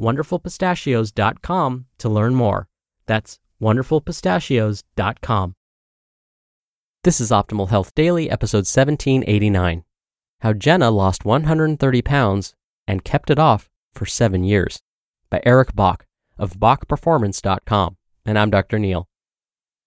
wonderfulpistachios.com to learn more. That's wonderfulpistachios.com. This is Optimal Health Daily, episode 1789 How Jenna Lost 130 Pounds and Kept It Off for Seven Years by Eric Bach of BachPerformance.com. And I'm Dr. Neal.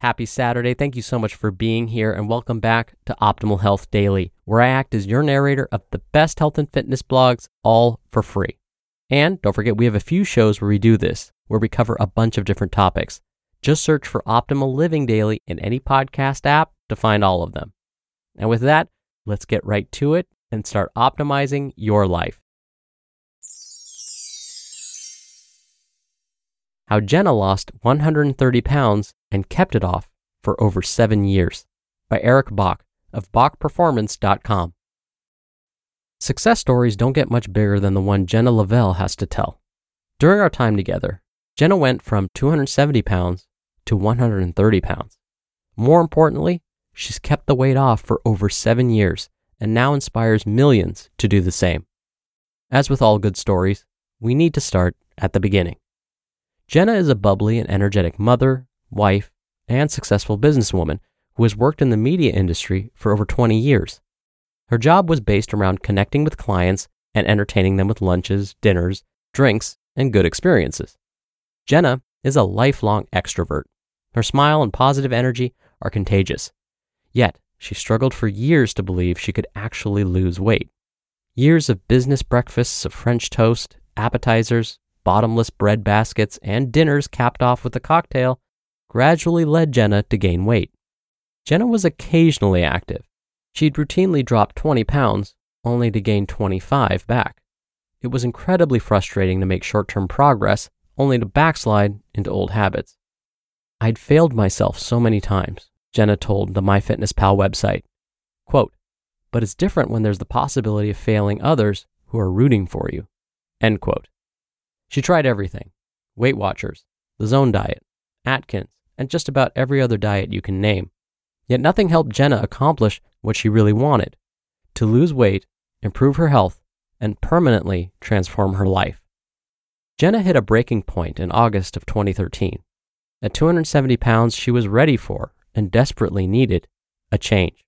Happy Saturday. Thank you so much for being here and welcome back to Optimal Health Daily, where I act as your narrator of the best health and fitness blogs all for free. And don't forget, we have a few shows where we do this, where we cover a bunch of different topics. Just search for Optimal Living Daily in any podcast app to find all of them. And with that, let's get right to it and start optimizing your life. How Jenna lost 130 pounds and kept it off for over seven years by Eric Bach of BachPerformance.com. Success stories don't get much bigger than the one Jenna Lavelle has to tell. During our time together, Jenna went from 270 pounds to 130 pounds. More importantly, she's kept the weight off for over seven years and now inspires millions to do the same. As with all good stories, we need to start at the beginning. Jenna is a bubbly and energetic mother, wife, and successful businesswoman who has worked in the media industry for over 20 years. Her job was based around connecting with clients and entertaining them with lunches, dinners, drinks, and good experiences. Jenna is a lifelong extrovert. Her smile and positive energy are contagious. Yet, she struggled for years to believe she could actually lose weight. Years of business breakfasts of French toast, appetizers, bottomless bread baskets, and dinners capped off with a cocktail gradually led Jenna to gain weight. Jenna was occasionally active. She'd routinely drop 20 pounds, only to gain 25 back. It was incredibly frustrating to make short term progress, only to backslide into old habits. I'd failed myself so many times, Jenna told the MyFitnessPal website. Quote, but it's different when there's the possibility of failing others who are rooting for you. End quote. She tried everything Weight Watchers, the Zone Diet, Atkins, and just about every other diet you can name. Yet nothing helped Jenna accomplish what she really wanted to lose weight, improve her health, and permanently transform her life. Jenna hit a breaking point in August of 2013. At 270 pounds, she was ready for and desperately needed a change.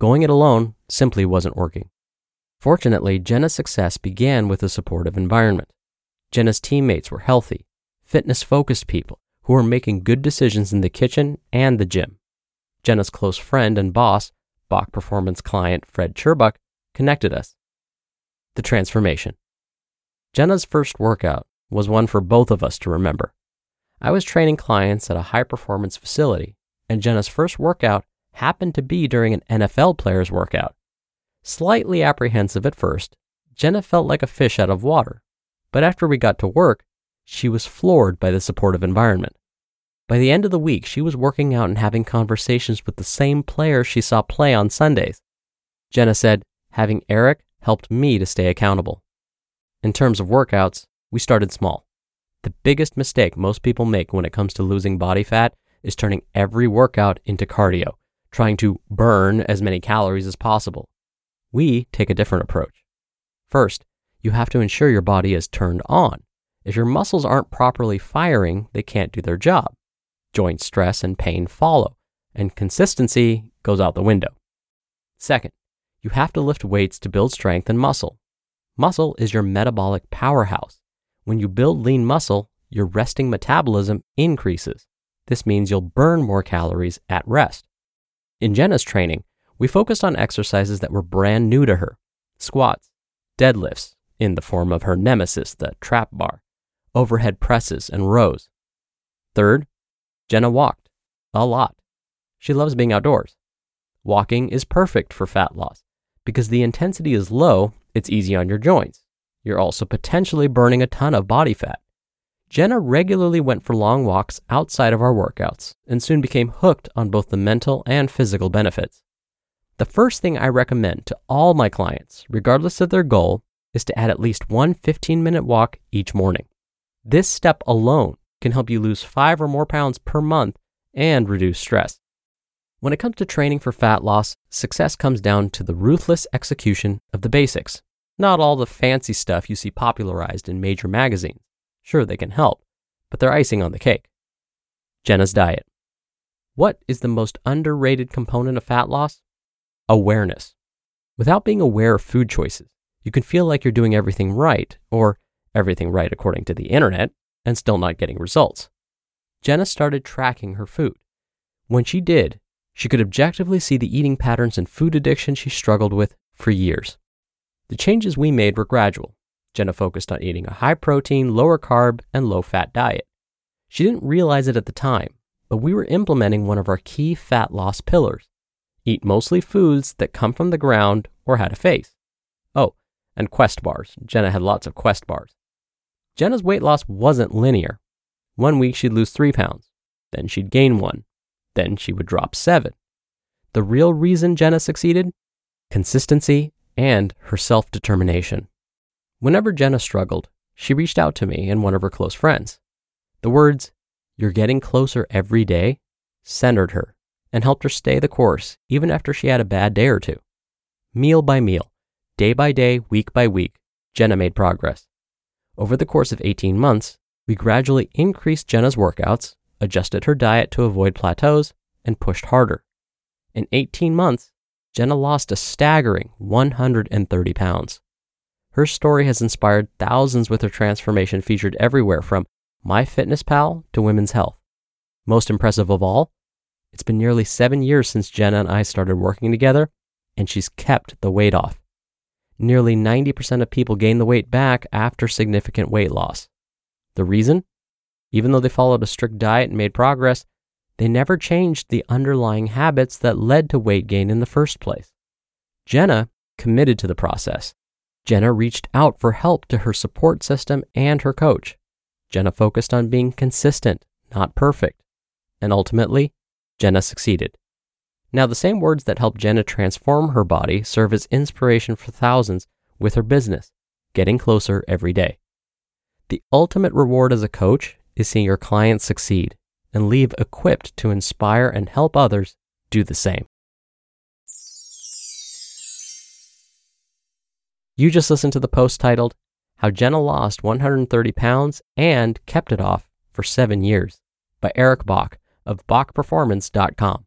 Going it alone simply wasn't working. Fortunately, Jenna's success began with a supportive environment. Jenna's teammates were healthy, fitness focused people who were making good decisions in the kitchen and the gym. Jenna's close friend and boss, Bach Performance client Fred Cherbuck, connected us. The transformation. Jenna's first workout was one for both of us to remember. I was training clients at a high performance facility, and Jenna's first workout happened to be during an NFL player's workout. Slightly apprehensive at first, Jenna felt like a fish out of water, but after we got to work, she was floored by the supportive environment. By the end of the week, she was working out and having conversations with the same players she saw play on Sundays. Jenna said, having Eric helped me to stay accountable. In terms of workouts, we started small. The biggest mistake most people make when it comes to losing body fat is turning every workout into cardio, trying to burn as many calories as possible. We take a different approach. First, you have to ensure your body is turned on. If your muscles aren't properly firing, they can't do their job. Joint stress and pain follow, and consistency goes out the window. Second, you have to lift weights to build strength and muscle. Muscle is your metabolic powerhouse. When you build lean muscle, your resting metabolism increases. This means you'll burn more calories at rest. In Jenna's training, we focused on exercises that were brand new to her squats, deadlifts, in the form of her nemesis, the trap bar, overhead presses, and rows. Third, Jenna walked a lot. She loves being outdoors. Walking is perfect for fat loss because the intensity is low, it's easy on your joints. You're also potentially burning a ton of body fat. Jenna regularly went for long walks outside of our workouts and soon became hooked on both the mental and physical benefits. The first thing I recommend to all my clients, regardless of their goal, is to add at least one 15 minute walk each morning. This step alone can help you lose five or more pounds per month and reduce stress. When it comes to training for fat loss, success comes down to the ruthless execution of the basics, not all the fancy stuff you see popularized in major magazines. Sure, they can help, but they're icing on the cake. Jenna's diet. What is the most underrated component of fat loss? Awareness. Without being aware of food choices, you can feel like you're doing everything right, or everything right according to the internet, and still not getting results. Jenna started tracking her food. When she did, she could objectively see the eating patterns and food addiction she struggled with for years. The changes we made were gradual. Jenna focused on eating a high protein, lower carb, and low fat diet. She didn't realize it at the time, but we were implementing one of our key fat loss pillars eat mostly foods that come from the ground or had a face. Oh, and Quest bars. Jenna had lots of Quest bars. Jenna's weight loss wasn't linear. One week she'd lose three pounds, then she'd gain one, then she would drop seven. The real reason Jenna succeeded? Consistency and her self determination. Whenever Jenna struggled, she reached out to me and one of her close friends. The words, You're getting closer every day, centered her and helped her stay the course even after she had a bad day or two. Meal by meal, day by day, week by week, Jenna made progress. Over the course of 18 months, we gradually increased Jenna's workouts, adjusted her diet to avoid plateaus, and pushed harder. In 18 months, Jenna lost a staggering 130 pounds. Her story has inspired thousands with her transformation featured everywhere from MyFitnessPal to Women's Health. Most impressive of all, it's been nearly seven years since Jenna and I started working together, and she's kept the weight off. Nearly 90% of people gain the weight back after significant weight loss. The reason? Even though they followed a strict diet and made progress, they never changed the underlying habits that led to weight gain in the first place. Jenna committed to the process. Jenna reached out for help to her support system and her coach. Jenna focused on being consistent, not perfect. And ultimately, Jenna succeeded. Now, the same words that helped Jenna transform her body serve as inspiration for thousands with her business, getting closer every day. The ultimate reward as a coach is seeing your clients succeed and leave equipped to inspire and help others do the same. You just listened to the post titled, How Jenna Lost 130 Pounds and Kept It Off for Seven Years by Eric Bach of BachPerformance.com.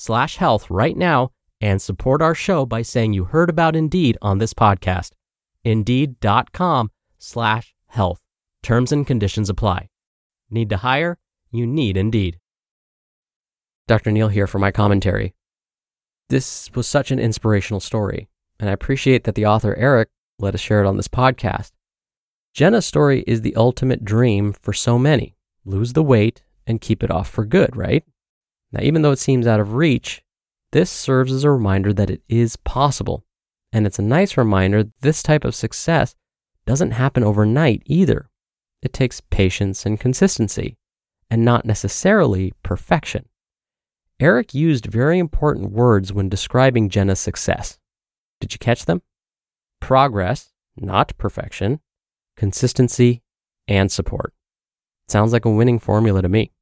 slash health right now and support our show by saying you heard about Indeed on this podcast. Indeed.com slash health. Terms and conditions apply. Need to hire? You need Indeed. Dr. Neal here for my commentary. This was such an inspirational story, and I appreciate that the author Eric let us share it on this podcast. Jenna's story is the ultimate dream for so many lose the weight and keep it off for good, right? Now, even though it seems out of reach, this serves as a reminder that it is possible. And it's a nice reminder this type of success doesn't happen overnight either. It takes patience and consistency, and not necessarily perfection. Eric used very important words when describing Jenna's success. Did you catch them? Progress, not perfection, consistency, and support. Sounds like a winning formula to me.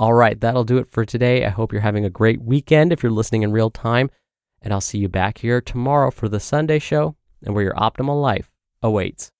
All right, that'll do it for today. I hope you're having a great weekend if you're listening in real time. And I'll see you back here tomorrow for the Sunday show and where your optimal life awaits.